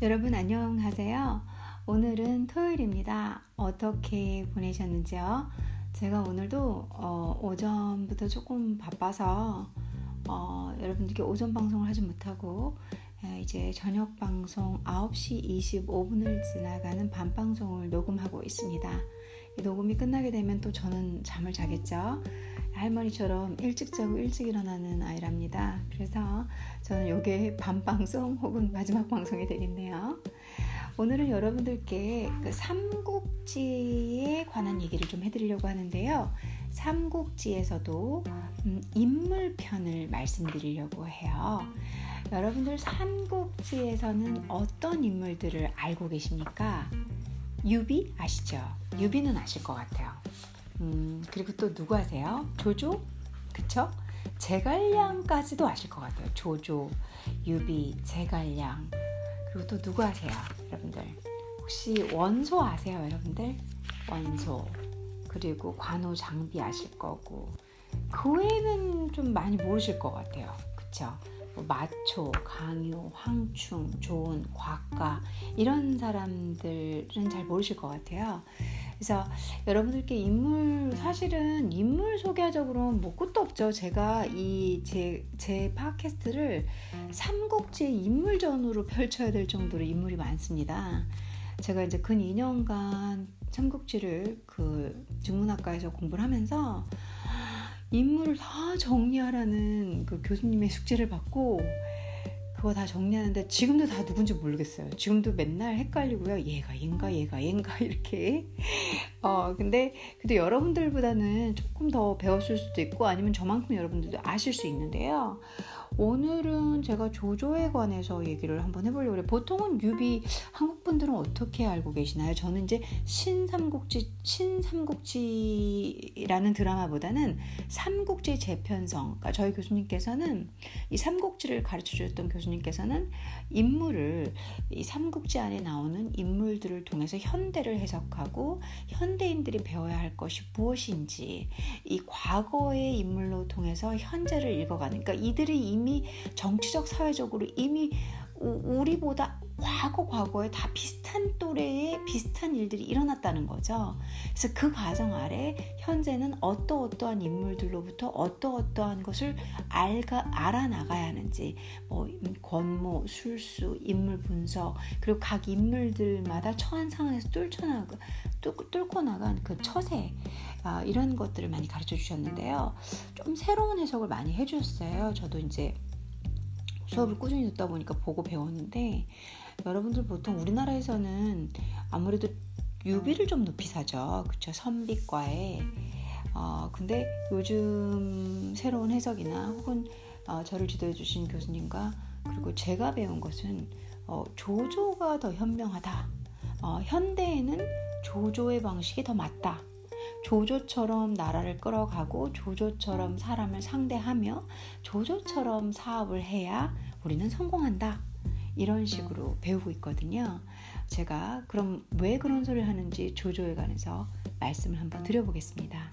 여러분 안녕하세요. 오늘은 토요일입니다. 어떻게 보내셨는지요? 제가 오늘도 어, 오전부터 조금 바빠서 어, 여러분들께 오전 방송을 하지 못하고 에, 이제 저녁 방송 9시 25분을 지나가는 밤 방송을 녹음하고 있습니다. 이 녹음이 끝나게 되면 또 저는 잠을 자겠죠. 할머니처럼 일찍 자고 일찍 일어나는 아이랍니다. 그래서 저는 이게 막방송 혹은 마지막 방송이 되겠네요. 오늘은 여러분들께 그 삼국지에 관한 얘기를 좀 해드리려고 하는데요. 삼국지에서도 음, 인물편을 말씀드리려고 해요. 여러분들 삼국지에서는 어떤 인물들을 알고 계십니까? 유비 아시죠? 유비는 아실 것 같아요. 음, 그리고 또 누구 아세요? 조조? 그쵸? 제갈량까지도 아실 것 같아요. 조조, 유비, 제갈량. 그리고 또 누구 아세요? 여러분들. 혹시 원소 아세요? 여러분들? 원소. 그리고 관우 장비 아실 거고. 그 외에는 좀 많이 모르실 것 같아요. 그쵸? 뭐 마초, 강유, 황충, 조은, 곽가 이런 사람들은 잘 모르실 것 같아요. 그래서 여러분들께 인물 사실은 인물 소개적으로는 뭐 끝도 없죠. 제가 이 제제 팟캐스트를 삼국지 인물전으로 펼쳐야 될 정도로 인물이 많습니다. 제가 이제 근 2년간 삼국지를 그 중문학과에서 공부를 하면서 인물을 다 정리하라는 그 교수님의 숙제를 받고 그거 다 정리하는데 지금도 다 누군지 모르겠어요. 지금도 맨날 헷갈리고요. 얘가 얘인가 얘가 얘인가 이렇게. 어 근데 근데 여러분들보다는 조금 더 배웠을 수도 있고 아니면 저만큼 여러분들도 아실 수 있는데요. 오늘은 제가 조조에 관해서 얘기를 한번 해보려고 해요. 보통은 유비 한국 분들은 어떻게 알고 계시나요? 저는 이제 신삼국지 신삼국지라는 드라마보다는 삼국지 재편성. 그러니까 저희 교수님께서는 이 삼국지를 가르쳐 주셨던 교수님께서는 인물을 이 삼국지 안에 나오는 인물들을 통해서 현대를 해석하고 현대인들이 배워야 할 것이 무엇인지 이 과거의 인물로 통해서 현재를 읽어가는. 그러니까 이들이 이미 정치적 사회적으로 이미 우리보다 과거 과거에 다 비슷한 또래의 비슷한 일들이 일어났다는 거죠. 그래서 그 과정 아래 현재는 어떠어떠한 인물들로부터 어떠어떠한 것을 알가, 알아나가야 하는지 뭐 음, 권모, 술수, 인물 분석 그리고 각 인물들마다 처한 상황에서 뚫쳐나가 뚫고 나간 그 처세 아, 이런 것들을 많이 가르쳐 주셨는데요. 좀 새로운 해석을 많이 해주셨어요. 저도 이제 수업을 꾸준히 듣다 보니까 보고 배웠는데 여러분들 보통 우리나라에서는 아무래도 유비를 좀 높이 사죠. 그쵸? 선비과에. 어, 근데 요즘 새로운 해석이나 혹은 어, 저를 지도해 주신 교수님과 그리고 제가 배운 것은 어, 조조가 더 현명하다. 어, 현대에는 조조의 방식이 더 맞다. 조조처럼 나라를 끌어가고 조조처럼 사람을 상대하며 조조처럼 사업을 해야 우리는 성공한다. 이런 식으로 배우고 있거든요. 제가 그럼 왜 그런 소리를 하는지 조조에 관해서 말씀을 한번 드려보겠습니다.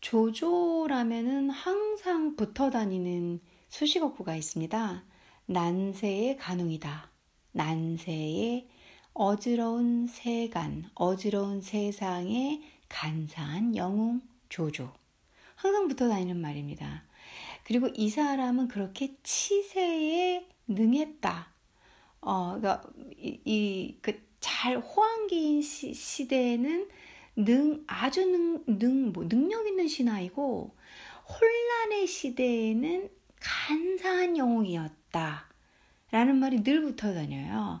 조조라면은 항상 붙어 다니는 수식어구가 있습니다. 난세의 가능이다. 난세의 어지러운 세간, 어지러운 세상에 간사한 영웅 조조. 항상 붙어 다니는 말입니다. 그리고 이 사람은 그렇게 치세에 능했다. 어, 그러니까 이그 잘 호황기인 시, 시대에는 능 아주 능, 능, 뭐 능력 있는 신하이고 혼란의 시대에는 간사한 영웅이었다. 라는 말이 늘 붙어 다녀요.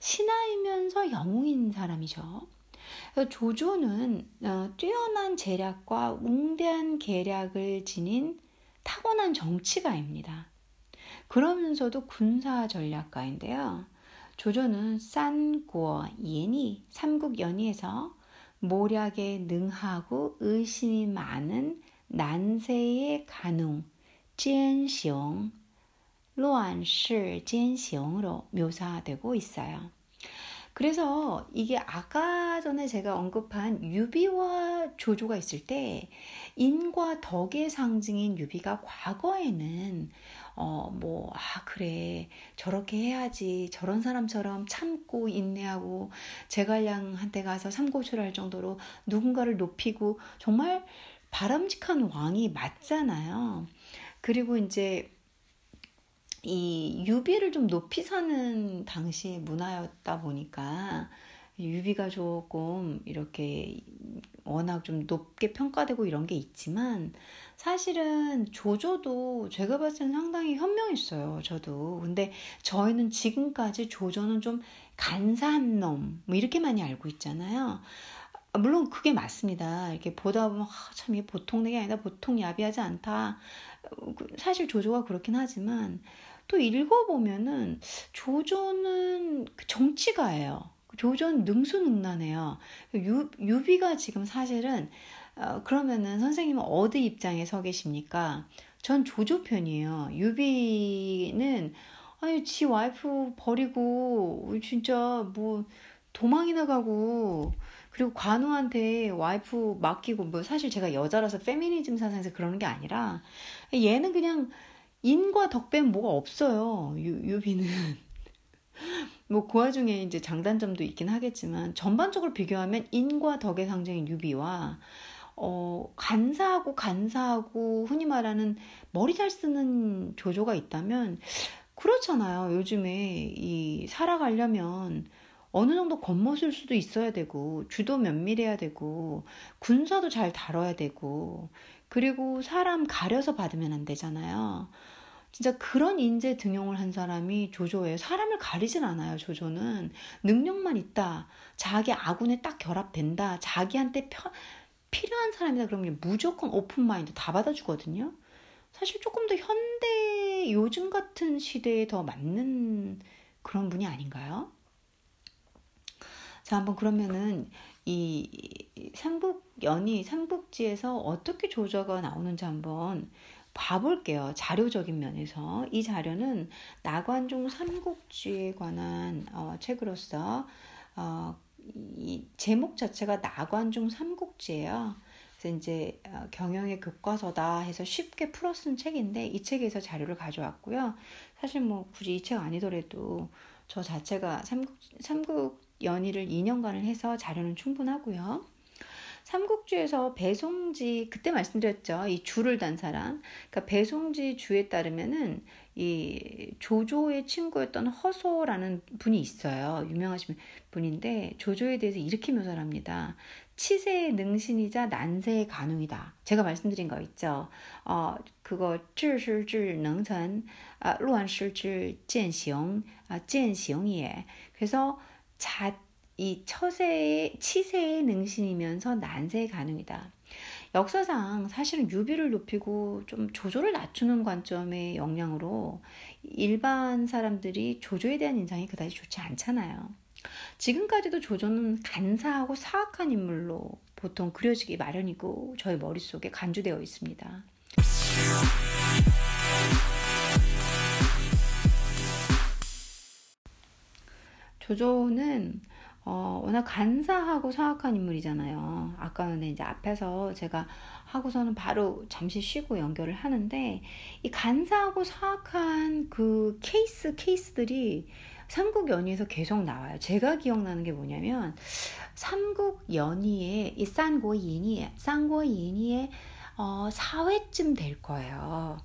신하이면서 영웅인 사람이죠. 조조는 어, 뛰어난 재략과 웅대한 계략을 지닌 타고난 정치가입니다. 그러면서도 군사 전략가인데요. 조조는 싼고 예니 삼국 연의에서 모략에 능하고 의심이 많은 난세의 간웅 로 乱世奸行으로 묘사되고 있어요. 그래서 이게 아까 전에 제가 언급한 유비와 조조가 있을 때 인과 덕의 상징인 유비가 과거에는 어, 뭐, 아, 그래. 저렇게 해야지. 저런 사람처럼 참고 인내하고 제갈량한테 가서 삼고초를 정도로 누군가를 높이고 정말 바람직한 왕이 맞잖아요. 그리고 이제 이 유비를 좀 높이 사는 당시 문화였다 보니까 유비가 조금 이렇게 워낙 좀 높게 평가되고 이런 게 있지만 사실은 조조도 제가 봤을 때는 상당히 현명했어요. 저도. 근데 저희는 지금까지 조조는 좀 간사한 놈, 뭐 이렇게 많이 알고 있잖아요. 물론 그게 맞습니다. 이렇게 보다 보면 아, 참 이게 보통 내기 아니다. 보통 야비하지 않다. 그 사실 조조가 그렇긴 하지만 또 읽어보면은 조조는 그 정치가예요. 조조는 능수능란해요. 유, 유비가 지금 사실은 어, 그러면은 선생님은 어디 입장에 서 계십니까? 전 조조 편이에요. 유비는 아니 지 와이프 버리고 진짜 뭐 도망이나 가고 그리고 관우한테 와이프 맡기고 뭐 사실 제가 여자라서 페미니즘 사상에서 그러는 게 아니라 얘는 그냥 인과 덕 빼면 뭐가 없어요. 유, 유비는. 뭐 그 와중에 이제 장단점도 있긴 하겠지만 전반적으로 비교하면 인과 덕의 상징인 유비와 어, 간사하고 간사하고 흔히 말하는 머리 잘 쓰는 조조가 있다면 그렇잖아요. 요즘에 이 살아가려면 어느 정도 겉멋일 수도 있어야 되고 주도 면밀해야 되고 군사도 잘 다뤄야 되고 그리고 사람 가려서 받으면 안 되잖아요. 진짜 그런 인재 등용을 한 사람이 조조예요. 사람을 가리진 않아요. 조조는 능력만 있다. 자기 아군에 딱 결합된다. 자기한테 펴, 필요한 사람이다. 그러면 무조건 오픈 마인드 다 받아주거든요. 사실 조금 더 현대 요즘 같은 시대에 더 맞는 그런 분이 아닌가요? 자, 한번 그러면은 이 삼국연이 삼국지에서 어떻게 조조가 나오는지 한번 봐볼게요. 자료적인 면에서 이 자료는 나관중 삼국지에 관한 어, 책으로서 어, 이 제목 자체가 나관중 삼국지예요. 그래서 이제 어, 경영의 교과서다 해서 쉽게 풀어 쓴 책인데 이 책에서 자료를 가져왔고요. 사실 뭐 굳이 이 책 아니더라도 저 자체가 삼국 삼국 연의를 2년간을 해서 자료는 충분하고요. 삼국주에서 배송지 그때 말씀드렸죠. 이 줄을 단 사람. 그러니까 배송지 주에 따르면은 이 조조의 친구였던 허소라는 분이 있어요. 유명하신 분인데 조조에 대해서 이렇게 묘사를 합니다. 치세의 능신이자 난세의 간웅이다. 제가 말씀드린 거 있죠. 어, 그거 智是智能臣, 아, 乱是智践行, 아, 践行也. 그래서 자, 이 처세의 치세의 능신이면서 난세의 가능이다. 역사상 사실은 유비를 높이고 좀 조조를 낮추는 관점의 영향으로 일반 사람들이 조조에 대한 인상이 그다지 좋지 않잖아요. 지금까지도 조조는 간사하고 사악한 인물로 보통 그려지기 마련이고 저희 머릿속에 간주되어 있습니다. 조조는 어, 워낙 간사하고 사악한 인물이잖아요. 아까는 이제 앞에서 제가 하고서는 바로 잠시 쉬고 연결을 하는데 이 간사하고 사악한 그 케이스 케이스들이 삼국 연의에서 계속 나와요. 제가 기억나는 게 뭐냐면 삼국 연의의 이 싼고 인이 싼고 인이의 어, 4회쯤 될 거예요.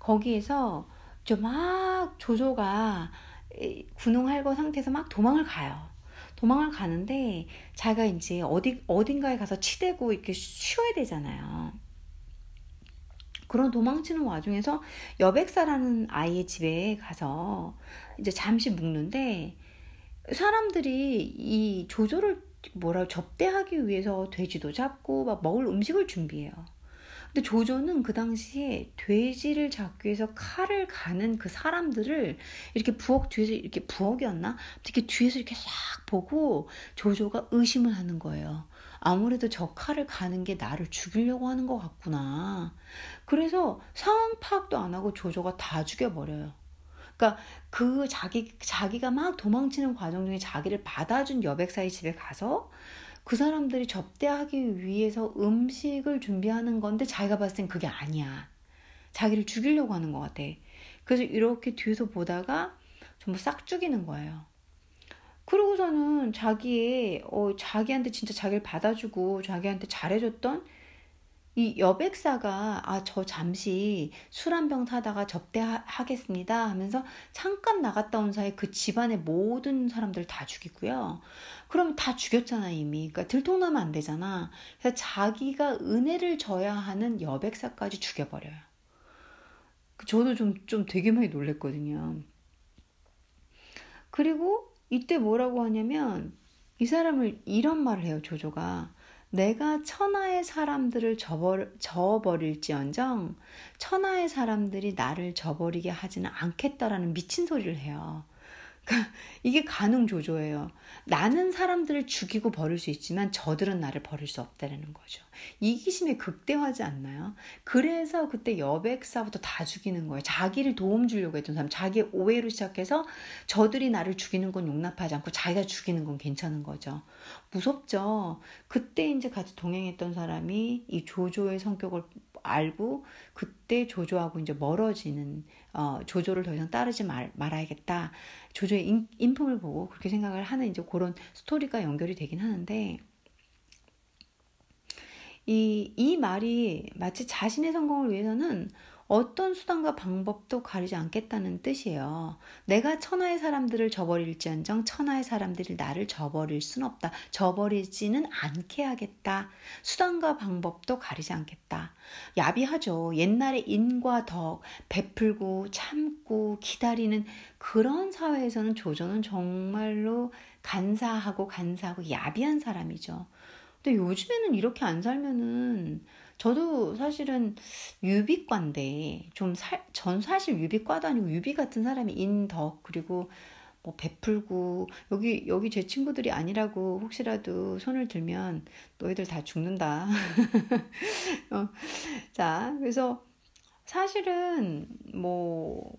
거기에서 막 조조가 군웅 할거 상태에서 막 도망을 가요. 도망을 가는데 자기가 이제 어디 어딘가에 가서 치대고 이렇게 쉬어야 되잖아요. 그런 도망치는 와중에서 여백사라는 아이의 집에 가서 이제 잠시 묵는데 사람들이 이 조조를 뭐라 접대하기 위해서 돼지도 잡고 막 먹을 음식을 준비해요. 근데 조조는 그 당시에 돼지를 잡기 위해서 칼을 가는 그 사람들을 이렇게 부엌 뒤에서 이렇게 부엌이었나? 이렇게 뒤에서 이렇게 싹 보고 조조가 의심을 하는 거예요. 아무래도 저 칼을 가는 게 나를 죽이려고 하는 것 같구나. 그래서 상황 파악도 안 하고 조조가 다 죽여버려요. 그러니까 그 자기 자기가 막 도망치는 과정 중에 자기를 받아준 여백사의 집에 가서 그 사람들이 접대하기 위해서 음식을 준비하는 건데 자기가 봤을 땐 그게 아니야. 자기를 죽이려고 하는 것 같아. 그래서 이렇게 뒤에서 보다가 전부 싹 죽이는 거예요. 그러고서는 자기의 어, 자기한테 진짜 자기를 받아주고 자기한테 잘해줬던 이 여백사가 아 저 잠시 술 한 병 사다가 접대하겠습니다 하면서 잠깐 나갔다 온 사이 그 집안의 모든 사람들 다 죽이고요. 그러면 다 죽였잖아 이미. 그러니까 들통나면 안 되잖아. 그래서 자기가 은혜를 져야 하는 여백사까지 죽여버려요. 저도 좀, 좀 되게 많이 놀랬거든요. 그리고 이때 뭐라고 하냐면 이 사람을 이런 말을 해요, 조조가. 내가 천하의 사람들을 저버릴지언정 천하의 사람들이 나를 저버리게 하지는 않겠다라는 미친 소리를 해요. 그러니까 이게 가능 조조예요. 나는 사람들을 죽이고 버릴 수 있지만 저들은 나를 버릴 수 없다라는 거죠. 이기심에 극대화하지 않나요? 그래서 그때 여백사부터 다 죽이는 거예요. 자기를 도움 주려고 했던 사람, 자기의 오해로 시작해서 저들이 나를 죽이는 건 용납하지 않고 자기가 죽이는 건 괜찮은 거죠. 무섭죠. 그때 이제 같이 동행했던 사람이 이 조조의 성격을 알고 그때 조조하고 이제 멀어지는 어, 조조를 더 이상 따르지 말, 말아야겠다. 조조의 인, 인품을 보고 그렇게 생각을 하는 이제 그런 스토리가 연결이 되긴 하는데 이, 이 말이 마치 자신의 성공을 위해서는 어떤 수단과 방법도 가리지 않겠다는 뜻이에요. 내가 천하의 사람들을 저버릴지언정 천하의 사람들이 나를 저버릴 순 없다. 저버리지는 않게 하겠다. 수단과 방법도 가리지 않겠다. 야비하죠. 옛날에 인과 덕, 베풀고 참고 기다리는 그런 사회에서는 조조는 정말로 간사하고 간사하고 야비한 사람이죠. 근데 요즘에는 이렇게 안 살면은 저도 사실은 유비과인데 좀전 사실 유비과도 아니고 유비 같은 사람이 인덕 그리고 뭐 베풀고 여기 여기 제 친구들이 아니라고 혹시라도 손을 들면 너희들 다 죽는다. 어, 자 그래서 사실은 뭐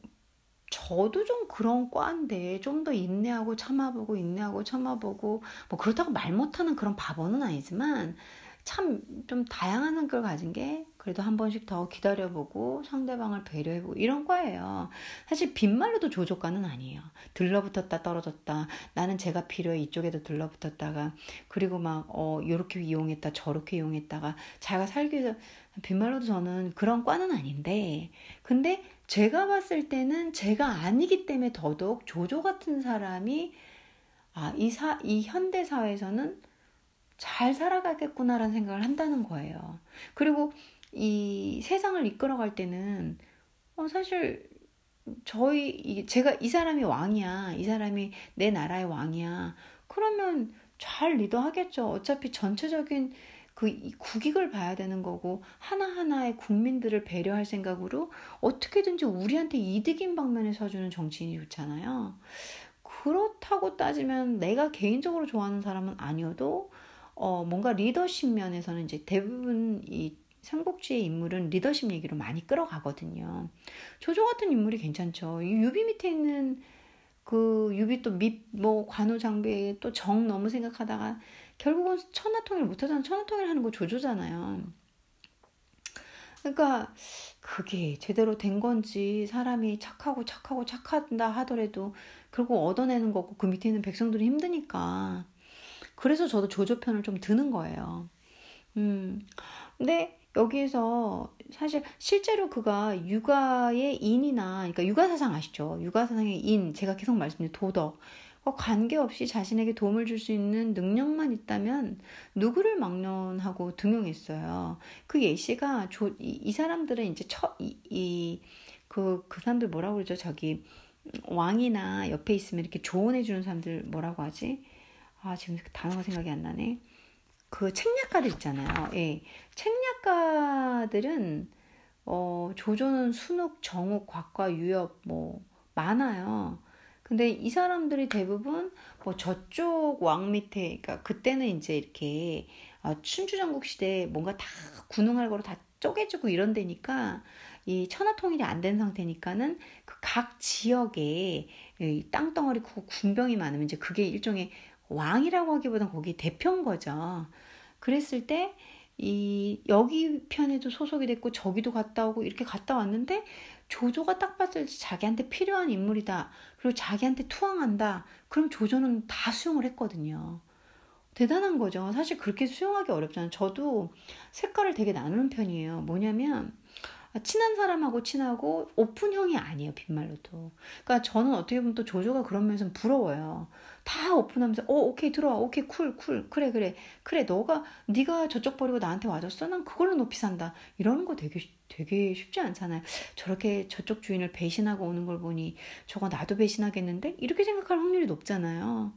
저도 좀 그런 과인데 좀 더 인내하고 참아보고 인내하고 참아보고 뭐 그렇다고 말 못하는 그런 바보는 아니지만 참 좀 다양한 성격을 가진 게 그래도 한 번씩 더 기다려보고 상대방을 배려해보고 이런 과예요. 사실 빈말로도 조조과는 아니에요. 들러붙었다 떨어졌다. 나는 제가 필요해 이쪽에도 들러붙었다가 그리고 막 어 요렇게 이용했다 저렇게 이용했다가 자기가 살기 위해서 빈말로도 저는 그런 과는 아닌데 근데 제가 봤을 때는 제가 아니기 때문에 더더욱 조조 같은 사람이 아, 이 사, 이 현대 사회에서는 잘 살아가겠구나라는 생각을 한다는 거예요. 그리고 이 세상을 이끌어갈 때는 어, 사실 저희 제가 이 사람이 왕이야, 이 사람이 내 나라의 왕이야. 그러면 잘 리더하겠죠. 어차피 전체적인 그 국익을 봐야 되는 거고 하나하나의 국민들을 배려할 생각으로 어떻게든지 우리한테 이득인 방면에 서 주는 정치인이 좋잖아요. 그렇다고 따지면 내가 개인적으로 좋아하는 사람은 아니어도 어 뭔가 리더십 면에서는 이제 대부분 이 삼국지의 인물은 리더십 얘기로 많이 끌어가거든요. 조조 같은 인물이 괜찮죠. 이 유비 밑에 있는 그 유비 또 밑 뭐 관우 장비에 또 정 너무 생각하다가 결국은 천하통일 못하잖아. 천하통일 하는 거 조조잖아요. 그러니까 그게 제대로 된 건지 사람이 착하고 착하고 착하다 하더라도 결국 얻어내는 거고 그 밑에 있는 백성들이 힘드니까 그래서 저도 조조 편을 좀 드는 거예요. 음. 근데 여기에서 사실 실제로 그가 육아의 인이나 그러니까 육아 사상 아시죠? 육아 사상의 인 제가 계속 말씀드린 도덕 관계없이 자신에게 도움을 줄 수 있는 능력만 있다면 누구를 막론하고 등용했어요. 그 예시가 조, 이, 이 사람들은 이제 처, 이, 이, 그, 그 사람들 뭐라고 그러죠? 저기, 왕이나 옆에 있으면 이렇게 조언해주는 사람들 뭐라고 하지? 아, 지금 단어가 생각이 안 나네. 그 책략가들 있잖아요. 예. 책략가들은 어, 조조는 순욱, 정욱, 곽과 유엽 뭐 많아요. 근데 이 사람들이 대부분 뭐 저쪽 왕 밑에, 그러니까 그때는 이제 이렇게 어, 춘추전국 시대에 뭔가 다 군웅할 거로 다 쪼개지고 이런 데니까 이 천하 통일이 안 된 상태니까는 그 각 지역에 땅덩어리 크고 군병이 많으면 이제 그게 일종의 왕이라고 하기보단 거기 대표인 거죠. 그랬을 때 이 여기 편에도 소속이 됐고 저기도 갔다 오고 이렇게 갔다 왔는데 조조가 딱 봤을 때 자기한테 필요한 인물이다. 그리고 자기한테 투항한다. 그럼 조조는 다 수용을 했거든요. 대단한 거죠. 사실 그렇게 수용하기 어렵잖아요. 저도 색깔을 되게 나누는 편이에요. 뭐냐면 친한 사람하고 친하고 오픈형이 아니에요 빈말로도. 그러니까 저는 어떻게 보면 또 조조가 그런 면에서 부러워요. 다 오픈하면서 어 오케이 들어와 오케이 쿨쿨 그래 그래 그래 너가 네가 저쪽 버리고 나한테 와줬어 난 그걸로 높이 산다 이런 거 되게 되게 쉽지 않잖아요. 저렇게 저쪽 주인을 배신하고 오는 걸 보니 저거 나도 배신하겠는데 이렇게 생각할 확률이 높잖아요.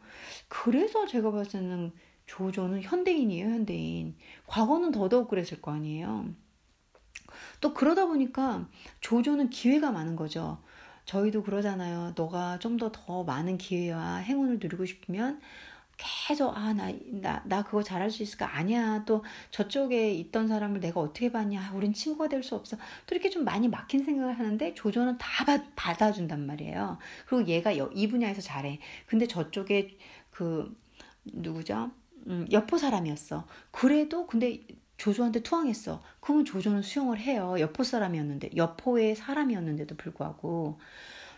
그래서 제가 봤을 때는 조조는 현대인이에요 현대인. 과거는 더더욱 그랬을 거 아니에요. 또 그러다 보니까 조조는 기회가 많은 거죠. 저희도 그러잖아요. 너가 좀 더 더 많은 기회와 행운을 누리고 싶으면 계속 아 나 나 나 그거 잘할 수 있을까? 아니야. 또 저쪽에 있던 사람을 내가 어떻게 봤냐? 우린 친구가 될 수 없어. 또 이렇게 좀 많이 막힌 생각을 하는데 조조는 다 받, 받아준단 말이에요. 그리고 얘가 여, 이 분야에서 잘해. 근데 저쪽에 그 누구죠? 음, 여포 사람이었어. 그래도 근데 조조한테 투항했어. 그러면 조조는 수용을 해요. 여포 사람이었는데, 여포의 사람이었는데도 불구하고.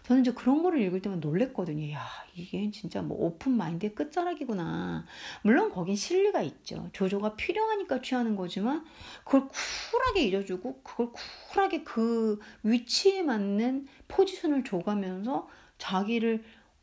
저는 이제 그런 거를 읽을 때만 놀랬거든요. 야, 이게 진짜 뭐 오픈 마인드의 끝자락이구나. 물론 거긴 실리가 있죠. 조조가 필요하니까 취하는 거지만, 그걸 쿨하게 잊어주고, 그걸 쿨하게 그 위치에 맞는 포지션을 줘가면서 자기를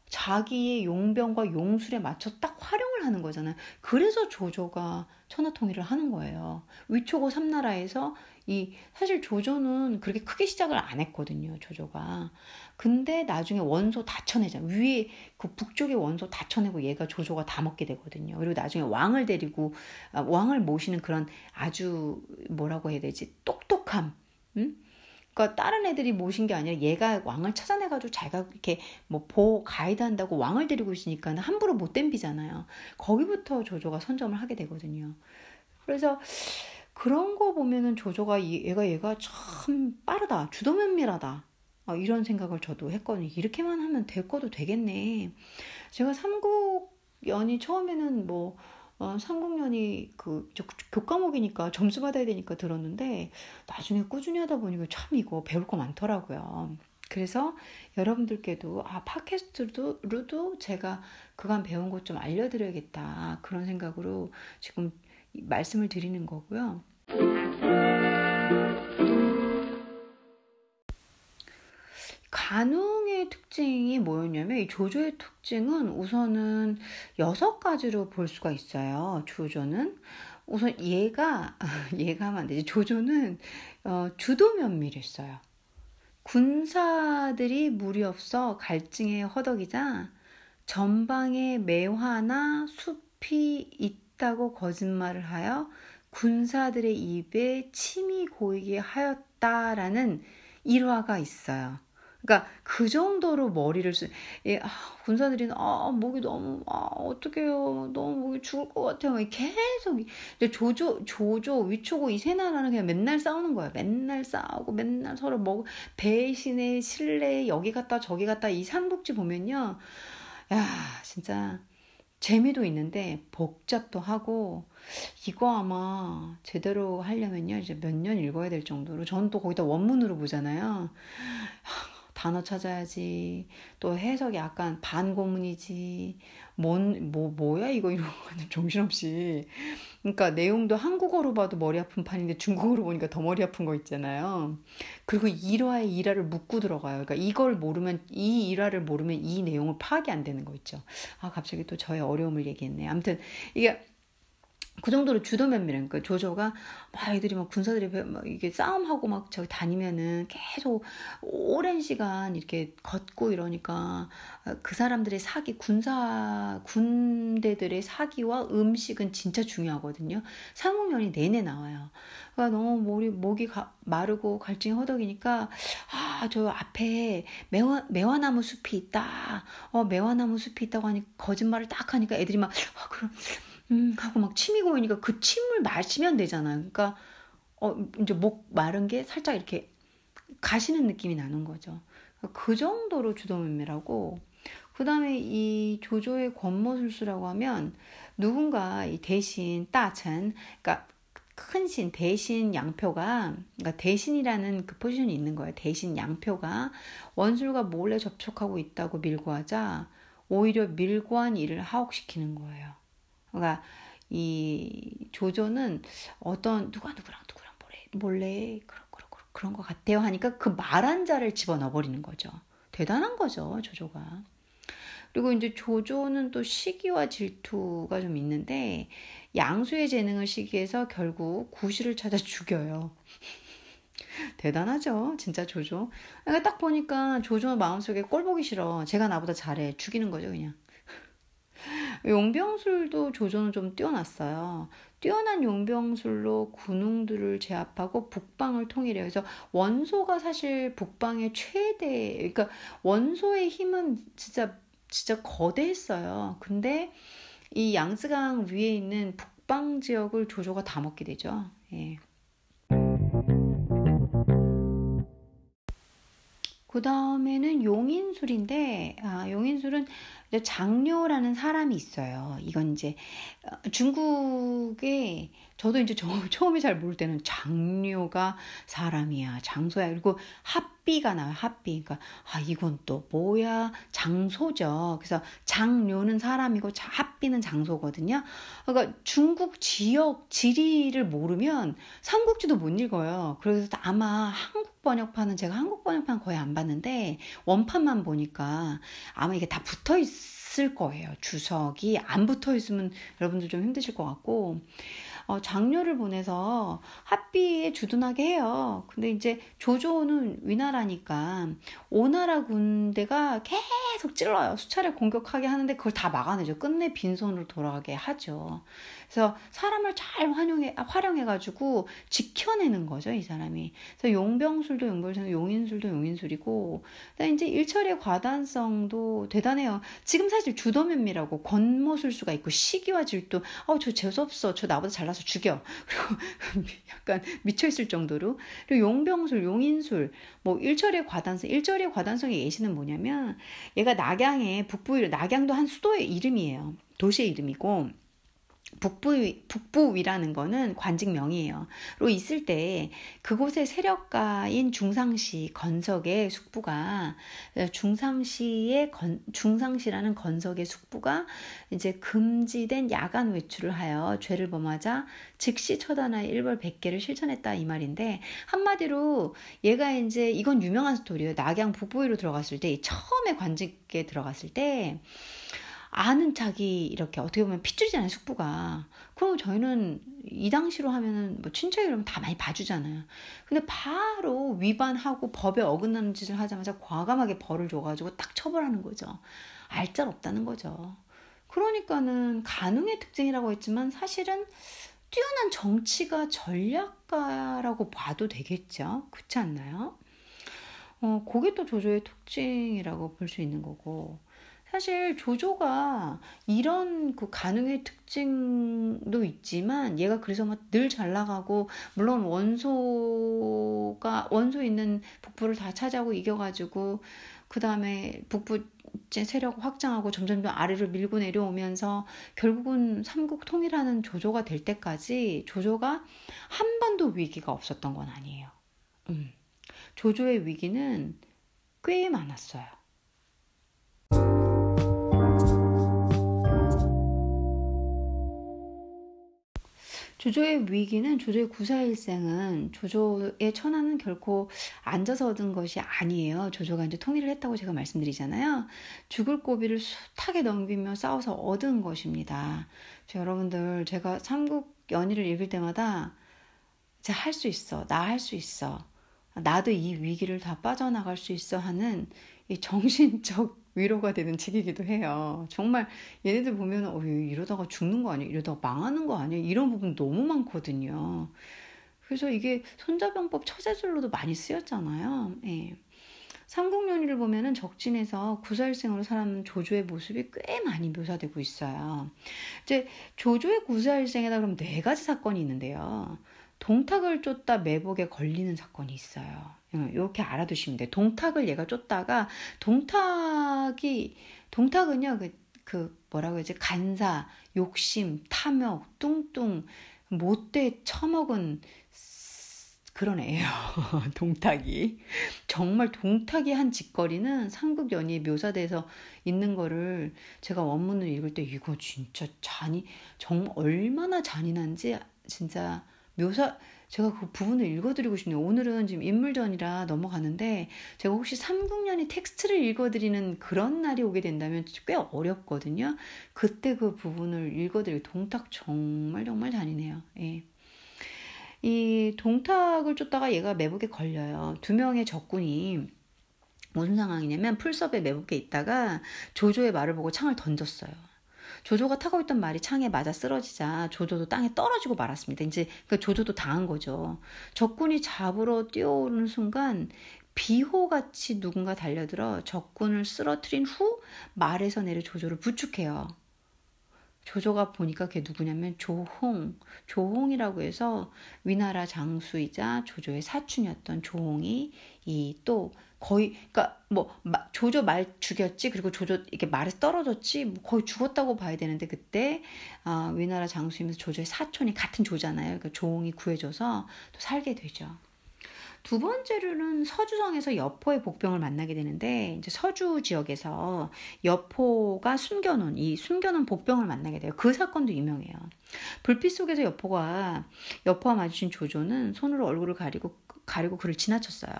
자기의 용병과 용술에 맞춰 딱 활용을 하는 거잖아요. 그래서 조조가 천하통일을 하는 거예요. 위초고 삼나라에서 이 사실 조조는 그렇게 크게 시작을 안 했거든요. 조조가. 근데 나중에 원소 다 쳐내자. 위에 그 북쪽의 원소 다 쳐내고 얘가 조조가 다 먹게 되거든요. 그리고 나중에 왕을 데리고 아, 왕을 모시는 그런 아주 뭐라고 해야 되지? 똑똑함. 응? 그러니까 다른 애들이 모신 게 아니라 얘가 왕을 찾아내가지고 자기가 이렇게 뭐 보 가이드 한다고 왕을 데리고 있으니까 함부로 못 댐비잖아요. 거기부터 조조가 선점을 하게 되거든요. 그래서 그런 거 보면은 조조가 얘가 얘가 참 빠르다, 주도면밀하다. 어, 이런 생각을 저도 했거든요. 이렇게만 하면 될 거도 되겠네. 제가 삼국 연이 처음에는 뭐 어, 3국년이 그 교과목이니까 점수 받아야 되니까 들었는데 나중에 꾸준히 하다 보니까 참 이거 배울 거 많더라고요. 그래서 여러분들께도 아 팟캐스트로도 제가 그간 배운 것 좀 알려드려야겠다 그런 생각으로 지금 말씀을 드리는 거고요. 간웅의 특징이 뭐였냐면 이 조조의 특징은 우선은 여섯 가지로 볼 수가 있어요. 조조는 우선 얘가 얘가 하면 안 되지. 조조는 어, 주도 면밀했어요. 군사들이 무리 없어 갈증에 허덕이자 전방에 매화나 숲이 있다고 거짓말을 하여 군사들의 입에 침이 고이게 하였다라는 일화가 있어요. 그러니까 그 정도로 머리를 쓰. 예, 아, 군사들이 아 목이 너무 아 어떡해요 너무 목이 죽을 것 같아요. 계속 근데 조조 조조 위초고 이 세 나라는 그냥 맨날 싸우는 거야. 맨날 싸우고 맨날 서로 뭐 배신의 신뢰 여기 갔다 저기 갔다 이 삼국지 보면요. 야 진짜 재미도 있는데 복잡도 하고 이거 아마 제대로 하려면요 이제 몇 년 읽어야 될 정도로 저는 또 거기다 원문으로 보잖아요. 단어 찾아야지. 또 해석이 약간 반고문이지. 뭔, 뭐, 뭐야, 이거, 이런 거는 정신없이. 그러니까 내용도 한국어로 봐도 머리 아픈 판인데 중국어로 보니까 더 머리 아픈 거 있잖아요. 그리고 일화에 일화를 묻고 들어가요. 그러니까 이걸 모르면, 이 일화를 모르면 이 내용을 파악이 안 되는 거 있죠. 아, 갑자기 또 저의 어려움을 얘기했네. 아무튼, 이게 그 정도로 주도면밀한 그러니까 조조가 막 애들이 막 군사들이 막 이게 싸움하고 막 저기 다니면은 계속 오랜 시간 이렇게 걷고 이러니까 그 사람들의 사기 군사 군대들의 사기와 음식은 진짜 중요하거든요. 상호면이 내내 나와요. 그러니까 너무 목이 목이 가, 마르고 갈증이 허덕이니까 아 저 앞에 매화 매화나무 숲이 있다. 어 매화나무 숲이 있다고 하니 거짓말을 딱 하니까 애들이 막 아, 그럼 음 하고 막 침이 고이니까 그 침을 마시면 되잖아요. 그러니까 어 이제 목 마른 게 살짝 이렇게 가시는 느낌이 나는 거죠. 그 정도로 주도면밀하고 그 다음에 이 조조의 권모술수라고 하면 누군가 이 대신 따천 그러니까 큰 신 대신 양표가 그러니까 대신이라는 그 포지션이 있는 거예요. 대신 양표가 원술과 몰래 접촉하고 있다고 밀고 하자 오히려 밀고한 일을 하옥시키는 거예요. 그러니까 이 조조는 어떤 누가 누구랑 누구랑 몰래 몰래 그런 그런 그런 것 같아요 하니까 그 말한 자를 집어넣어 버리는 거죠. 대단한 거죠 조조가. 그리고 이제 조조는 또 시기와 질투가 좀 있는데 양수의 재능을 시기해서 결국 구실을 찾아 죽여요. 대단하죠, 진짜 조조. 그러니까 딱 보니까 조조 마음속에 꼴 보기 싫어. 제가 나보다 잘해. 죽이는 거죠, 그냥. 용병술도 조조는 좀 뛰어났어요. 뛰어난 용병술로 군웅들을 제압하고 북방을 통일해요. 그래서 원소가 사실 북방의 최대, 그러니까 원소의 힘은 진짜 진짜 거대했어요. 근데 이 양쯔강 위에 있는 북방 지역을 조조가 다 먹게 되죠. 예. 그 다음에는 용인술인데, 아, 용인술은 장료라는 사람이 있어요. 이건 이제 어, 중국에 저도 이제 저, 처음에 잘 모를 때는 장료가 사람이야, 장소야. 그리고 합비가 나와요. 합비. 그러니까 아 이건 또 뭐야? 장소죠. 그래서 장료는 사람이고 합비는 장소거든요. 그러니까 중국 지역 지리를 모르면 삼국지도 못 읽어요. 그래서 아마 한국 번역판은 제가 한국 번역판 거의 안 봤는데 원판만 보니까 아마 이게 다 붙어 있 을 거예요. 주석이 안 붙어 있으면 여러분들 좀 힘드실 것 같고 어, 장료를 보내서 합비에 주둔하게 해요. 근데 이제 조조는 위나라니까 오나라 군대가 계속 찔러요. 수차례 공격하게 하는데 그걸 다 막아내죠. 끝내 빈손으로 돌아가게 하죠. 그래서 사람을 잘 활용해, 활용해가지고 지켜내는 거죠, 이 사람이. 그래서 용병술도 용병술, 용인술도 용인술이고, 이제 일처리의 과단성도 대단해요. 지금 사실 주도면밀하고 권모술수가 있고 시기와 질도, 어, 저 재수 없어. 저 나보다 잘나서 죽여. 그리고 약간 미쳐 있을 정도로. 그리고 용병술, 용인술, 뭐 일처리의 과단성, 일처리의 과단성의 예시는 뭐냐면, 얘가 낙양의 북부, 낙양도 한 수도의 이름이에요. 도시의 이름이고, 북부, 북부위라는 거는 관직명이에요. 로 있을 때 그곳의 세력가인 중상시 건석의 숙부가 중상시의 건, 중상시라는 건석의 숙부가 이제 금지된 야간 외출을 하여 죄를 범하자 즉시 처단하여 일벌 100개를 실천했다 이 말인데 한마디로 얘가 이제 이건 유명한 스토리예요. 낙양 북부위로 들어갔을 때 처음에 관직에 들어갔을 때 아는 자기 이렇게 어떻게 보면 핏줄이잖아요 숙부가. 그럼 저희는 이 당시로 하면은 뭐 친척이 그러면 다 많이 봐주잖아요. 근데 바로 위반하고 법에 어긋나는 짓을 하자마자 과감하게 벌을 줘가지고 딱 처벌하는 거죠. 알짤 없다는 거죠. 그러니까는 가능의 특징이라고 했지만 사실은 뛰어난 정치가 전략가라고 봐도 되겠죠? 그렇지 않나요? 어, 그게 또 조조의 특징이라고 볼 수 있는 거고 사실 조조가 이런 그 가능의 특징도 있지만 얘가 그래서 막 늘 잘 나가고 물론 원소가 원소 있는 북부를 다 차지하고 이겨가지고 그 다음에 북부 제 세력 확장하고 점점 더 아래로 밀고 내려오면서 결국은 삼국 통일하는 조조가 될 때까지 조조가 한 번도 위기가 없었던 건 아니에요. 음. 조조의 위기는 꽤 많았어요. 조조의 위기는 조조의 구사일생은 조조의 천하는 결코 앉아서 얻은 것이 아니에요. 조조가 이제 통일을 했다고 제가 말씀드리잖아요. 죽을 고비를 숱하게 넘기며 싸워서 얻은 것입니다. 여러분들 제가 삼국 연의를 읽을 때마다 제가 할수 있어. 나 할 수 있어. 나도 이 위기를 다 빠져나갈 수 있어 하는 이 정신적 위로가 되는 책이기도 해요. 정말 얘네들 보면 어, 이러다가 죽는 거 아니야? 이러다가 망하는 거 아니야? 이런 부분 너무 많거든요. 그래서 이게 손자병법 처제술로도 많이 쓰였잖아요. 예. 삼국연의를 보면은 적진에서 구사일생으로 살아남은 조조의 모습이 꽤 많이 묘사되고 있어요. 이제 조조의 구사일생에다 그럼 네 가지 사건이 있는데요. 동탁을 쫓다 매복에 걸리는 사건이 있어요. 이렇게 알아두시면 돼요. 동탁을 얘가 쫓다가 동탁이 동탁은요 그, 그 뭐라고 해야지 간사, 욕심, 탐욕, 뚱뚱 못돼 처먹은 그런 애예요. 동탁이 정말 동탁이 한 짓거리는 삼국 연의에 묘사돼서 있는 거를 제가 원문을 읽을 때 이거 진짜 잔이 정말 얼마나 잔인한지 진짜 묘사 제가 그 부분을 읽어드리고 싶네요. 오늘은 지금 인물전이라 넘어가는데 제가 혹시 3국년이 텍스트를 읽어드리는 그런 날이 오게 된다면 꽤 어렵거든요. 그때 그 부분을 읽어드리고 동탁 정말 정말 잔인해요. 예. 이 동탁을 쫓다가 얘가 매복에 걸려요. 두 명의 적군이 무슨 상황이냐면 풀섭에 매복에 있다가 조조의 말을 보고 창을 던졌어요. 조조가 타고 있던 말이 창에 맞아 쓰러지자 조조도 땅에 떨어지고 말았습니다. 이제 그 조조도 당한 거죠. 적군이 잡으러 뛰어오는 순간 비호같이 누군가 달려들어 적군을 쓰러뜨린 후 말에서 내려 조조를 부축해요. 조조가 보니까 그게 누구냐면 조홍, 조홍이라고 해서 위나라 장수이자 조조의 사촌이었던 조홍이 이 또 거의 그러니까 뭐 조조 말 죽였지 그리고 조조 이렇게 말에서 떨어졌지 뭐 거의 죽었다고 봐야 되는데 그때 아, 위나라 장수이면서 조조의 사촌이 같은 조잖아요. 그러니까 조홍이 구해줘서 또 살게 되죠. 두 번째로는 서주성에서 여포의 복병을 만나게 되는데 이제 서주 지역에서 여포가 숨겨놓은 이 숨겨놓은 복병을 만나게 돼요. 그 사건도 유명해요. 불빛 속에서 여포가 여포와 마주친 조조는 손으로 얼굴을 가리고 가리고 그를 지나쳤어요.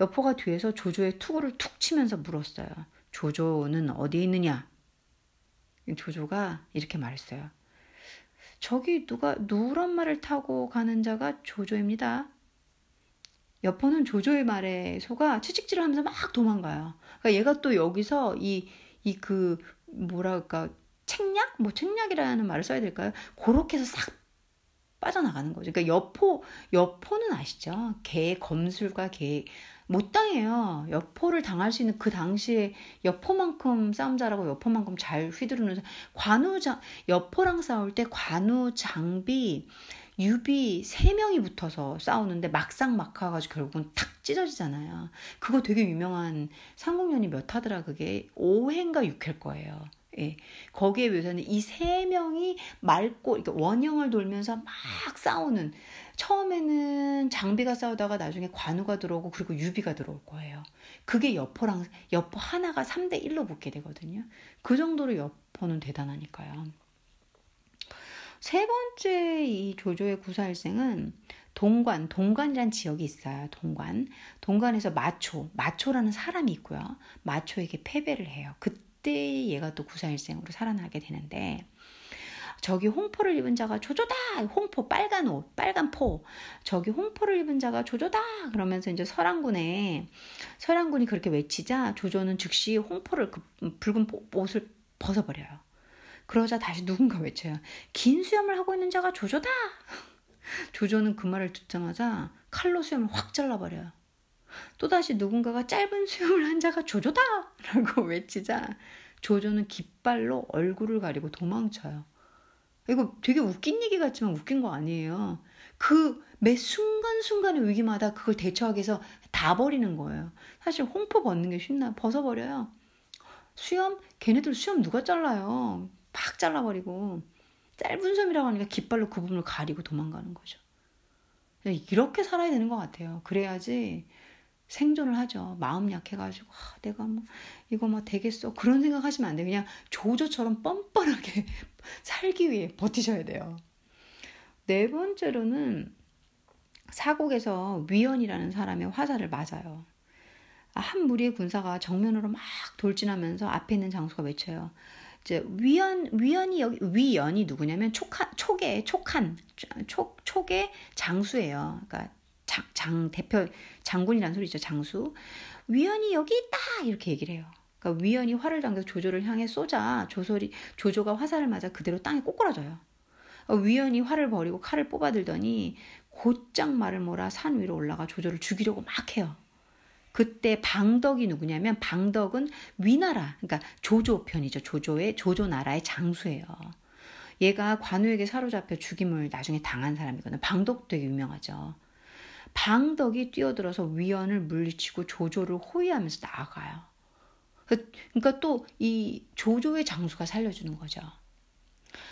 여포가 뒤에서 조조의 투구를 툭 치면서 물었어요. 조조는 어디에 있느냐? 조조가 이렇게 말했어요. 저기 누가 누런 말을 타고 가는 자가 조조입니다. 여포는 조조의 말에 속아 채찍질을 하면서 막 도망가요. 그러니까 얘가 또 여기서 이 이 그 뭐랄까 책략 뭐 책략이라는 말을 써야 될까요? 그렇게 해서 싹 빠져나가는 거죠. 그러니까 여포 여포는 아시죠? 개 검술과 개 못 당해요. 여포를 당할 수 있는 그 당시에 여포만큼 싸움 잘하고 여포만큼 잘 휘두르는 관우장 여포랑 싸울 때 관우 장비 유비 세 명이 붙어서 싸우는데 막상 막하가지고 결국은 탁 찢어지잖아요. 그거 되게 유명한 상공연이 몇 하더라 그게 5회인가 6회일 거예요. 예. 거기에 묘사는 이 세 명이 맑고 이렇게 원형을 돌면서 막 싸우는 처음에는 장비가 싸우다가 나중에 관우가 들어오고 그리고 유비가 들어올 거예요. 그게 여포랑 여포 하나가 3대 1로 붙게 되거든요. 그 정도로 여포는 대단하니까요. 세 번째 이 조조의 구사일생은 동관, 동관이란 지역이 있어요. 동관. 동관에서 마초, 마초라는 사람이 있고요. 마초에게 패배를 해요. 그 때 얘가 또 구사일생으로 살아나게 되는데 저기 홍포를 입은 자가 조조다! 홍포, 빨간 옷, 빨간 포. 저기 홍포를 입은 자가 조조다! 그러면서 이제 설왕군에, 설왕군이 그렇게 외치자 조조는 즉시 홍포를, 그 붉은 옷을 벗어버려요. 그러자 다시 누군가 외쳐요. 긴 수염을 하고 있는 자가 조조다! 조조는 그 말을 듣자마자 칼로 수염을 확 잘라버려요. 또다시 누군가가 짧은 수염을 한 자가 조조다! 라고 외치자 조조는 깃발로 얼굴을 가리고 도망쳐요. 이거 되게 웃긴 얘기 같지만 웃긴 거 아니에요. 그 매 순간순간의 위기마다 그걸 대처하기 위해서 다 버리는 거예요. 사실 홍포 벗는 게 쉽나? 벗어버려요. 수염? 걔네들 수염 누가 잘라요? 팍 잘라버리고 짧은 섬이라고 하니까 깃발로 그 부분을 가리고 도망가는 거죠. 이렇게 살아야 되는 것 같아요. 그래야지 생존을 하죠. 마음 약해가지고 아, 내가 뭐 이거 뭐 되겠어 그런 생각하시면 안 돼요. 그냥 조조처럼 뻔뻔하게 살기 위해 버티셔야 돼요. 네 번째로는 사곡에서 위원이라는 사람의 화살을 맞아요. 한 무리의 군사가 정면으로 막 돌진하면서 앞에 있는 장수가 외쳐요. 이제 위원 위원이 여기 위연이 누구냐면 촉한 촉의 촉한 촉 촉의 장수예요. 그러니까 장, 장 대표 장군이라는 소리죠. 장수. 위원이 여기 있다 이렇게 얘기를 해요. 그러니까 위원이 활을 당겨서 조조를 향해 쏘자 조솔이 조조가 화살을 맞아 그대로 땅에 꼬꾸라져요. 그러니까 위원이 활을 버리고 칼을 뽑아들더니 곧장 말을 몰아 산 위로 올라가 조조를 죽이려고 막 해요. 그때 방덕이 누구냐면 방덕은 위나라, 그러니까 조조 편이죠. 조조의 조조 나라의 장수예요. 얘가 관우에게 사로잡혀 죽임을 나중에 당한 사람이거든요. 방덕 되게 유명하죠. 방덕이 뛰어들어서 위원을 물리치고 조조를 호위하면서 나아가요. 그러니까 또 이 조조의 장수가 살려주는 거죠.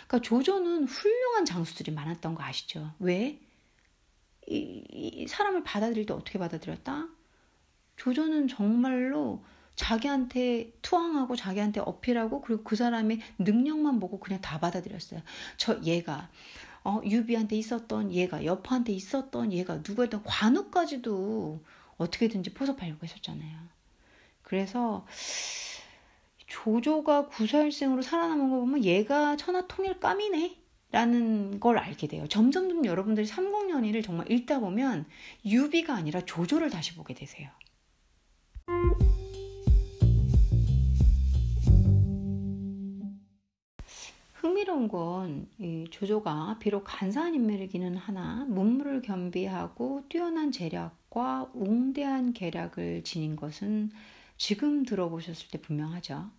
그러니까 조조는 훌륭한 장수들이 많았던 거 아시죠? 왜? 이, 이 사람을 받아들일 때 어떻게 받아들였다? 조조는 정말로 자기한테 투항하고 자기한테 어필하고 그리고 그 사람의 능력만 보고 그냥 다 받아들였어요. 저 얘가 어, 유비한테 있었던 얘가 여파한테 있었던 얘가 누구였던 관우까지도 어떻게든지 포섭하려고 했었잖아요. 그래서 조조가 구사일생으로 살아남은 거 보면 얘가 천하통일감이네 라는 걸 알게 돼요. 점점 여러분들이 삼국연의를 정말 읽다 보면 유비가 아니라 조조를 다시 보게 되세요. 흥미로운 건 조조가 비록 간사한 인물이기는 하나 문물을 겸비하고 뛰어난 재력과 웅대한 계략을 지닌 것은 지금 들어보셨을 때 분명하죠.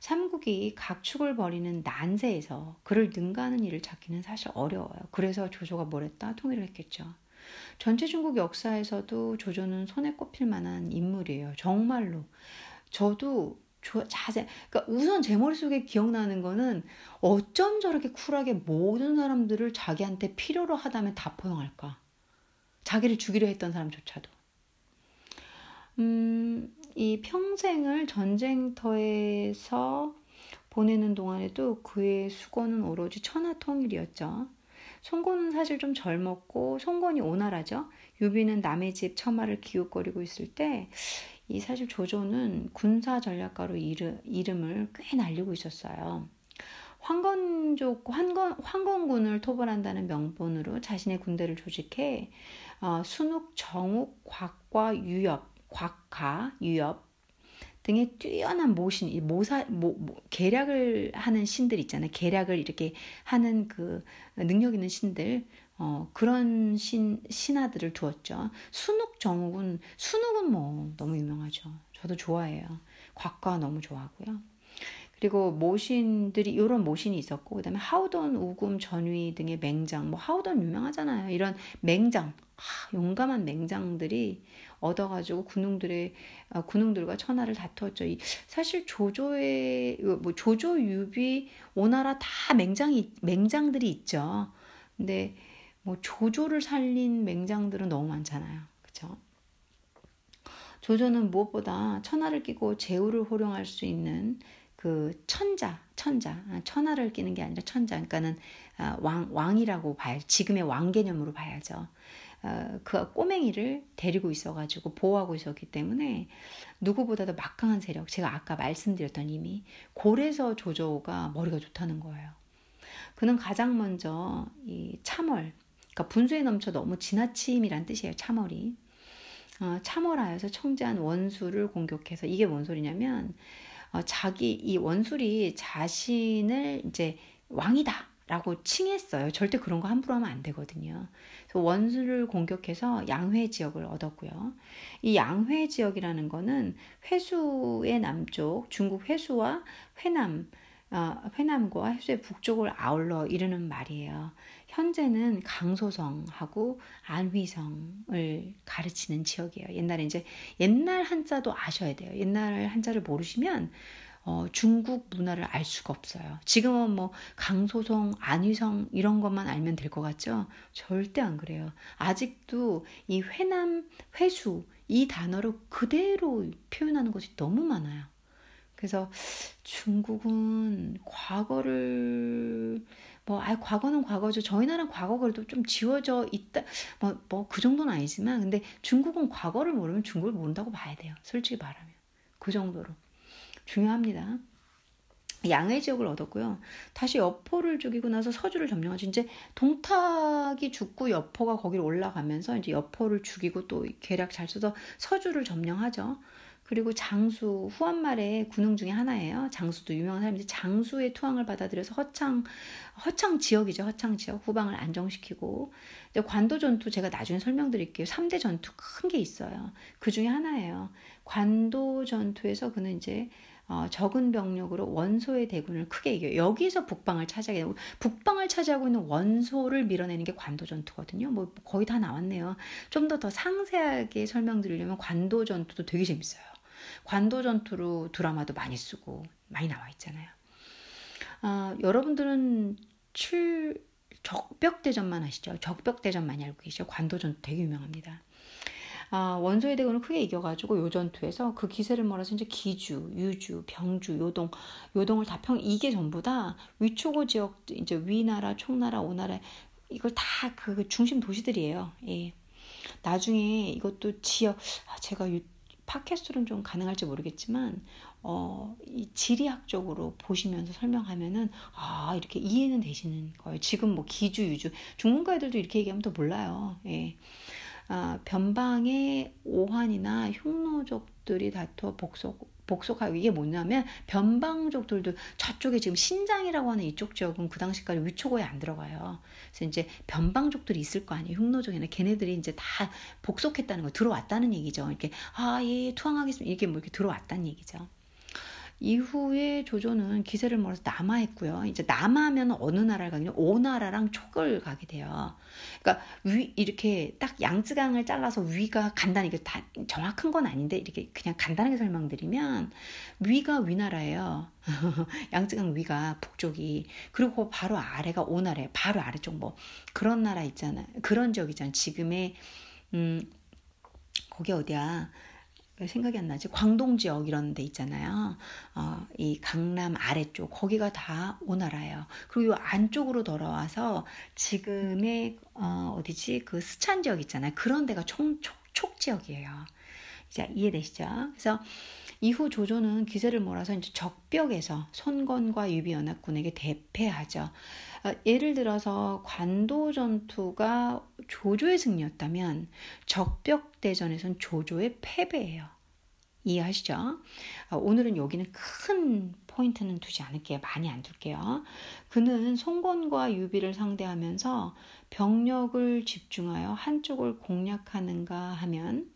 삼국이 각축을 벌이는 난세에서 그를 능가하는 일을 찾기는 사실 어려워요. 그래서 조조가 뭘 했다? 통일을 했겠죠. 전체 중국 역사에서도 조조는 손에 꼽힐 만한 인물이에요. 정말로. 저도 자세, 그러니까 우선 제 머릿속에 기억나는 거는 어쩜 저렇게 쿨하게 모든 사람들을 자기한테 필요로 하다면 다 포용할까? 자기를 죽이려 했던 사람조차도. 음, 이 평생을 전쟁터에서 보내는 동안에도 그의 수고는 오로지 천하통일이었죠. 송곤은 사실 좀 젊었고 송곤이 오나라죠. 유비는 남의 집 처마를 기웃거리고 있을 때 이 사실 조조는 군사 전략가로 이르, 이름을 꽤 날리고 있었어요. 황건족 황건 황건군을 토벌한다는 명분으로 자신의 군대를 조직해 어, 순욱, 정욱, 곽과 유엽, 곽가, 유엽 등의 뛰어난 모신, 모사, 모, 모, 계략을 하는 신들 있잖아요. 계략을 이렇게 하는 그 능력 있는 신들, 어, 그런 신, 신하들을 두었죠. 순욱 정욱은, 순욱은 뭐 너무 유명하죠. 저도 좋아해요. 곽과 너무 좋아하고요. 그리고 모신들이 이런 모신이 있었고 그 다음에 하우던, 우금, 전위 등의 맹장, 뭐 하우던 유명하잖아요. 이런 맹장, 하, 용감한 맹장들이 얻어가지고 군웅들의 어, 군웅들과 천하를 다투었죠. 사실 조조의 뭐 조조 유비 오나라 다 맹장이 맹장들이 있죠. 근데 뭐 조조를 살린 맹장들은 너무 많잖아요. 그렇죠? 조조는 무엇보다 천하를 끼고 제후를 호령할 수 있는 그 천자, 천자, 아, 천하를 끼는 게 아니라 천자, 그러니까는 아, 왕 왕이라고 봐야 지금의 왕 개념으로 봐야죠. 어, 그 꼬맹이를 데리고 있어가지고 보호하고 있었기 때문에 누구보다도 막강한 세력, 제가 아까 말씀드렸던 이미 고래서 조조가 머리가 좋다는 거예요. 그는 가장 먼저 이 참월, 그러니까 분수에 넘쳐 너무 지나침이란 뜻이에요. 참월이. 어, 참월하여서 청자한 원수를 공격해서 이게 뭔 소리냐면 어, 자기 이 원술이 자신을 이제 왕이다 라고 칭했어요. 절대 그런 거 함부로 하면 안 되거든요. 원수를 공격해서 양회 지역을 얻었고요. 이 양회 지역이라는 거는 회수의 남쪽, 중국 회수와 회남, 어, 회남과 회수의 북쪽을 아울러 이르는 말이에요. 현재는 강소성하고 안휘성을 가르치는 지역이에요. 옛날에 이제 옛날 한자도 아셔야 돼요. 옛날 한자를 모르시면 어, 중국 문화를 알 수가 없어요. 지금은 뭐 강소성, 안휘성 이런 것만 알면 될 것 같죠? 절대 안 그래요. 아직도 이 회남, 회수 이 단어로 그대로 표현하는 것이 너무 많아요. 그래서 중국은 과거를 뭐, 아, 과거는 과거죠. 저희 나라는 과거 그래도 좀 지워져 있다. 뭐, 뭐, 그 정도는 아니지만, 근데 중국은 과거를 모르면 중국을 모른다고 봐야 돼요. 솔직히 말하면. 그 정도로. 중요합니다. 양해 지역을 얻었고요. 다시 여포를 죽이고 나서 서주를 점령하죠. 이제 동탁이 죽고 여포가 거기로 올라가면서 이제 여포를 죽이고 또 계략 잘 써서 서주를 점령하죠. 그리고 장수 후한말의 군웅 중에 하나예요. 장수도 유명한 사람인데 장수의 투항을 받아들여서 허창 허창 지역이죠. 허창 지역 후방을 안정시키고 관도 전투 제가 나중에 설명드릴게요. 3대 전투 큰 게 있어요. 그 중에 하나예요. 관도 전투에서 그는 이제 어, 적은 병력으로 원소의 대군을 크게 이겨요. 여기서 북방을 차지하게 되고 북방을 차지하고 있는 원소를 밀어내는 게 관도 전투거든요. 뭐 거의 다 나왔네요. 좀 더더 상세하게 설명드리려면 관도 전투도 되게 재밌어요. 관도 전투로 드라마도 많이 쓰고 많이 나와 있잖아요. 어, 여러분들은 출 적벽대전만 아시죠? 적벽대전 많이 알고 계시죠? 관도 전투 되게 유명합니다. 아, 원소의 대군을 크게 이겨가지고 요 전투에서 그 기세를 몰아서 이제 기주, 유주, 병주, 요동, 요동을 다 평, 이게 전부 다 위초고 지역, 이제 위나라, 총나라, 오나라, 이걸 다 그 중심 도시들이에요. 예. 나중에 이것도 지역, 아, 제가 유, 팟캐스트로는 좀 가능할지 모르겠지만, 어, 이 지리학적으로 보시면서 설명하면은, 아, 이렇게 이해는 되시는 거예요. 지금 뭐 기주, 유주, 중문가애들도 이렇게 얘기하면 더 몰라요. 예. 아, 변방의 오한이나 흉노족들이 다투어 복속 복속하고 이게 뭐냐면 변방족들도 저쪽에 지금 신장이라고 하는 이쪽 지역은 그 당시까지 위초고에 안 들어가요. 그래서 이제 변방족들이 있을 거 아니에요. 흉노족이나 걔네들이 이제 다 복속했다는 거 들어왔다는 얘기죠. 이렇게 아예 투항하겠습니다. 이게 뭐 이렇게 들어왔다는 얘기죠. 이후에 조조는 기세를 몰아서 남하했고요. 이제 남하면 어느 나라를 가냐? 오나라랑 촉을 가게 돼요. 그러니까 위 이렇게 딱 양쯔강을 잘라서 위가 간단히 이게 다 정확한 건 아닌데 이렇게 그냥 간단하게 설명드리면 위가 위나라예요. 양쯔강 위가 북쪽이 그리고 바로 아래가 오나라예요. 바로 아래쪽 뭐 그런 나라 있잖아요. 그런 지역 이잖아요. 지금의 음 거기 어디야? 생각이 안 나지. 광동 지역 이런 데 있잖아요. 어, 이 강남 아래쪽 거기가 다 오나라예요. 그리고 안쪽으로 돌아와서 지금의 어, 어디지 그 스찬 지역 있잖아요. 그런 데가 총, 촉, 촉 지역이에요. 이제 이해되시죠? 그래서 이후 조조는 기세를 몰아서 이제 적벽에서 손건과 유비연합군에게 대패하죠. 어, 예를 들어서 관도 전투가 조조의 승리였다면 적벽대전에선 조조의 패배예요. 이해하시죠? 어, 오늘은 여기는 큰 포인트는 두지 않을게요. 많이 안 둘게요. 그는 송건과 유비를 상대하면서 병력을 집중하여 한쪽을 공략하는가 하면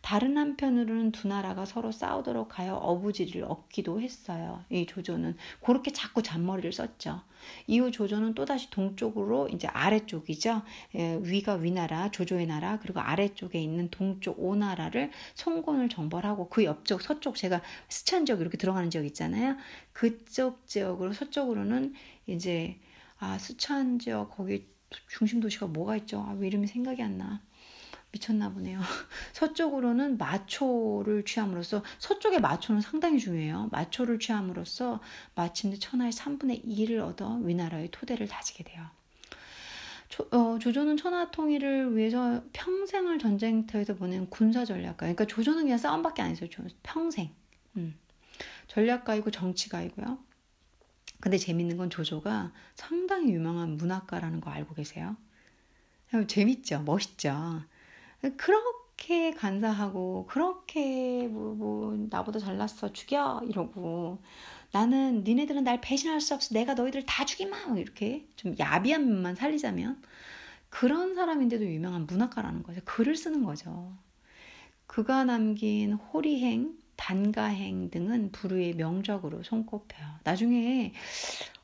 다른 한편으로는 두 나라가 서로 싸우도록 하여 어부지리를 얻기도 했어요. 이 조조는 그렇게 자꾸 잔머리를 썼죠. 이후 조조는 또다시 동쪽으로 이제 아래쪽이죠. 예, 위가 위나라, 조조의 나라, 그리고 아래쪽에 있는 동쪽 오나라를 송곤을 정벌하고 그 옆쪽 서쪽 제가 스찬 지역 이렇게 들어가는 지역 있잖아요. 그쪽 지역으로 서쪽으로는 이제 아 스찬 지역 거기 중심 도시가 뭐가 있죠? 아, 왜 이름이 생각이 안 나. 미쳤나 보네요. 서쪽으로는 마초를 취함으로써 서쪽의 마초는 상당히 중요해요. 마초를 취함으로써 마침내 천하의 3분의 2를 얻어 위나라의 토대를 다지게 돼요. 조, 어, 조조는 천하 통일을 위해서 평생을 전쟁터에서 보낸 군사 전략가. 그러니까 조조는 그냥 싸움밖에 안 했어요. 평생. 음. 전략가이고 정치가이고요. 근데 재밌는 건 조조가 상당히 유명한 문학가라는 거 알고 계세요? 재밌죠? 멋있죠? 그렇게 간사하고 그렇게 뭐, 뭐 나보다 잘났어 죽여 이러고. 나는 니네들은 날 배신할 수 없어. 내가 너희들 다 죽이마 뭐 이렇게 좀 야비한 면만 살리자면. 그런 사람인데도 유명한 문학가라는 거죠. 글을 쓰는 거죠. 그가 남긴 호리행 단가행 등은 부르의 명작으로 손꼽혀요 나중에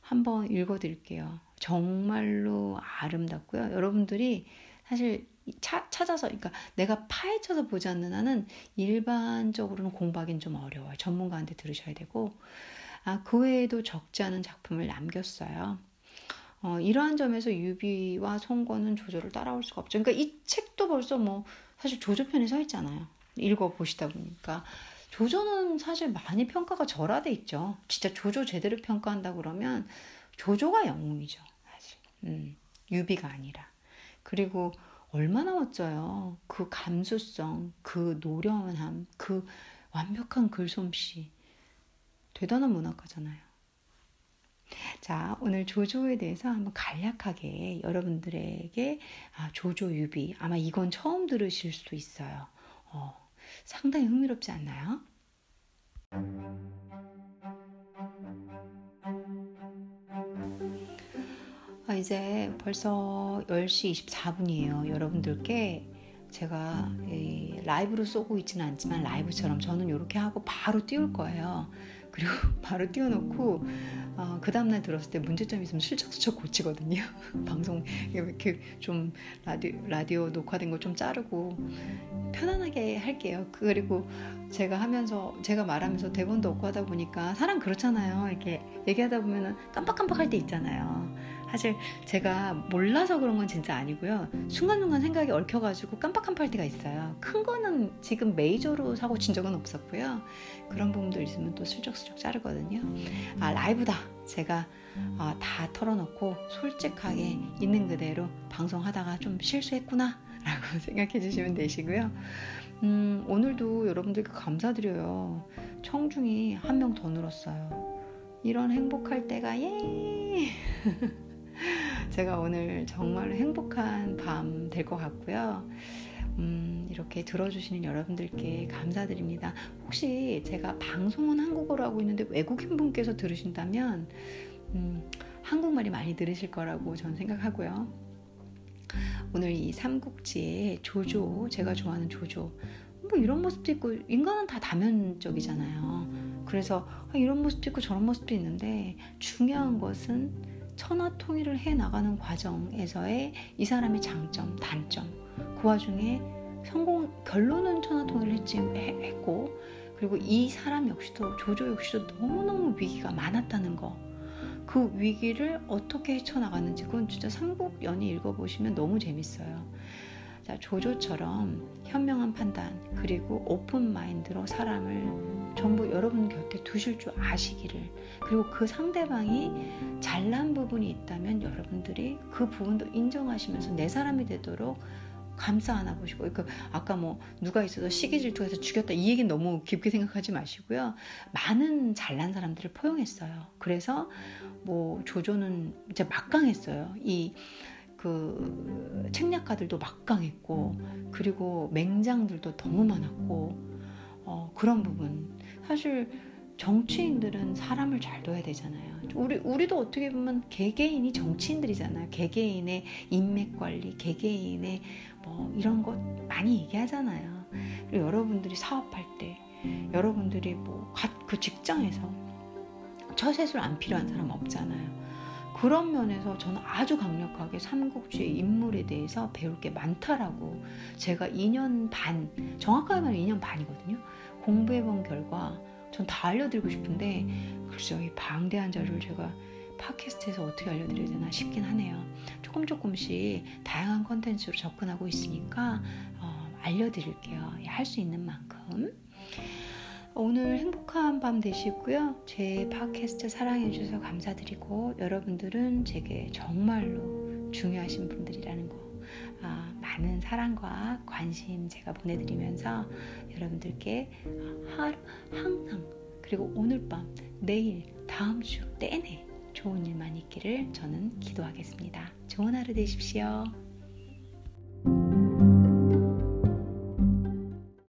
한번 읽어드릴게요. 정말로 아름답고요. 여러분들이 사실 차, 찾아서 그러니까 내가 파헤쳐서 보지 않는 한은 일반적으로는 공부하기는 좀 어려워요. 전문가한테 들으셔야 되고 아, 그 외에도 적지 않은 작품을 남겼어요. 어, 이러한 점에서 유비와 송건은 조조를 따라올 수가 없죠. 그러니까 이 책도 벌써 뭐 사실 조조편에 서 있잖아요. 읽어 보시다 보니까 조조는 사실 많이 평가가 절하돼 있죠. 진짜 조조 제대로 평가한다 그러면 조조가 영웅이죠. 사실. 음, 유비가 아니라. 그리고 얼마나 멋져요. 그 감수성, 그 노련함, 그 완벽한 글솜씨. 대단한 문학가잖아요. 자, 오늘 조조에 대해서 한번 간략하게 여러분들에게 아, 조조 유비 아마 이건 처음 들으실 수도 있어요. 어, 상당히 흥미롭지 않나요? 아, 이제 벌써 10시 24분이에요. 여러분들께 제가 라이브로 쏘고 있지는 않지만 라이브처럼 저는 이렇게 하고 바로 띄울 거예요. 그리고 바로 띄워놓고 어, 그 다음날 들었을 때 문제점 있으면 슬쩍슬쩍 고치거든요. 방송 이렇게 좀 라디오, 라디오 녹화된 거 좀 자르고 편안하게 할게요. 그리고 제가 하면서 제가 말하면서 대본도 없고 하다 보니까 사람 그렇잖아요. 이렇게 얘기하다 보면은 깜빡깜빡할 때 있잖아요. 사실 제가 몰라서 그런 건 진짜 아니고요. 순간순간 생각이 얽혀가지고 깜빡깜빡할 때가 있어요. 큰 거는 지금 메이저로 사고 친 적은 없었고요. 그런 부분도 있으면 또 슬쩍슬쩍 자르거든요. 아, 라이브다. 제가 아, 다 털어놓고 솔직하게 있는 그대로 방송하다가 좀 실수했구나. 라고 생각해 주시면 되시고요. 음, 오늘도 여러분들께 감사드려요. 청중이 한 명 더 늘었어요. 이런 행복할 때가 예! 제가 오늘 정말 행복한 밤 될 것 같고요. 음, 이렇게 들어주시는 여러분들께 감사드립니다. 혹시 제가 방송은 한국어로 하고 있는데 외국인 분께서 들으신다면 음, 한국말이 많이 들으실 거라고 저는 생각하고요. 오늘 이 삼국지의 조조, 제가 좋아하는 조조, 뭐 이런 모습도 있고 인간은 다 다면적이잖아요. 그래서 아, 이런 모습도 있고 저런 모습도 있는데 중요한 것은 천하 통일을 해 나가는 과정에서의 이 사람의 장점, 단점, 그 와중에 성공 결론은 천하 통일을 했고 그리고 이 사람 역시도 조조 역시도 너무너무 위기가 많았다는 거. 그 위기를 어떻게 헤쳐나갔는지 그건 진짜 삼국연이 읽어보시면 너무 재밌어요. 자, 조조처럼 현명한 판단 그리고 오픈 마인드로 사람을 전부 여러분 곁에 두실 줄 아시기를 그리고 그 상대방이 잘난 부분이 있다면 여러분들이 그 부분도 인정하시면서 내 사람이 되도록 감싸 안아 보시고 그 아까 뭐 누가 있어서 시기 질투해서 죽였다 이 얘기는 너무 깊게 생각하지 마시고요. 많은 잘난 사람들을 포용했어요. 그래서 뭐 조조는 이제 막강했어요. 이 그 책략가들도 막강했고 그리고 맹장들도 너무 많았고 어, 그런 부분 사실 정치인들은 사람을 잘 둬야 되잖아요. 우리 우리도 어떻게 보면 개개인이 정치인들이잖아요. 개개인의 인맥 관리, 개개인의 뭐 이런 것 많이 얘기하잖아요. 그리고 여러분들이 사업할 때, 여러분들이 뭐 그 직장에서 처세술 안 필요한 사람 없잖아요. 그런 면에서 저는 아주 강력하게 삼국지의 인물에 대해서 배울 게 많다라고 제가 2년 반, 정확하게 말하면 2년 반이거든요. 공부해 본 결과 전 다 알려드리고 싶은데 글쎄요, 이 방대한 자료를 제가 팟캐스트에서 어떻게 알려드려야 되나 싶긴 하네요. 조금 조금씩 다양한 컨텐츠로 접근하고 있으니까 어, 알려드릴게요. 할 수 있는 만큼. 오늘 행복한 밤 되시고요. 제 팟캐스트 사랑해주셔서 감사드리고 여러분들은 제게 정말로 중요하신 분들이라는 거 아, 많은 사랑과 관심 제가 보내드리면서 여러분들께 하루 항상 그리고 오늘 밤 내일 다음 주 내내 좋은 일만 있기를 저는 기도하겠습니다. 좋은 하루 되십시오.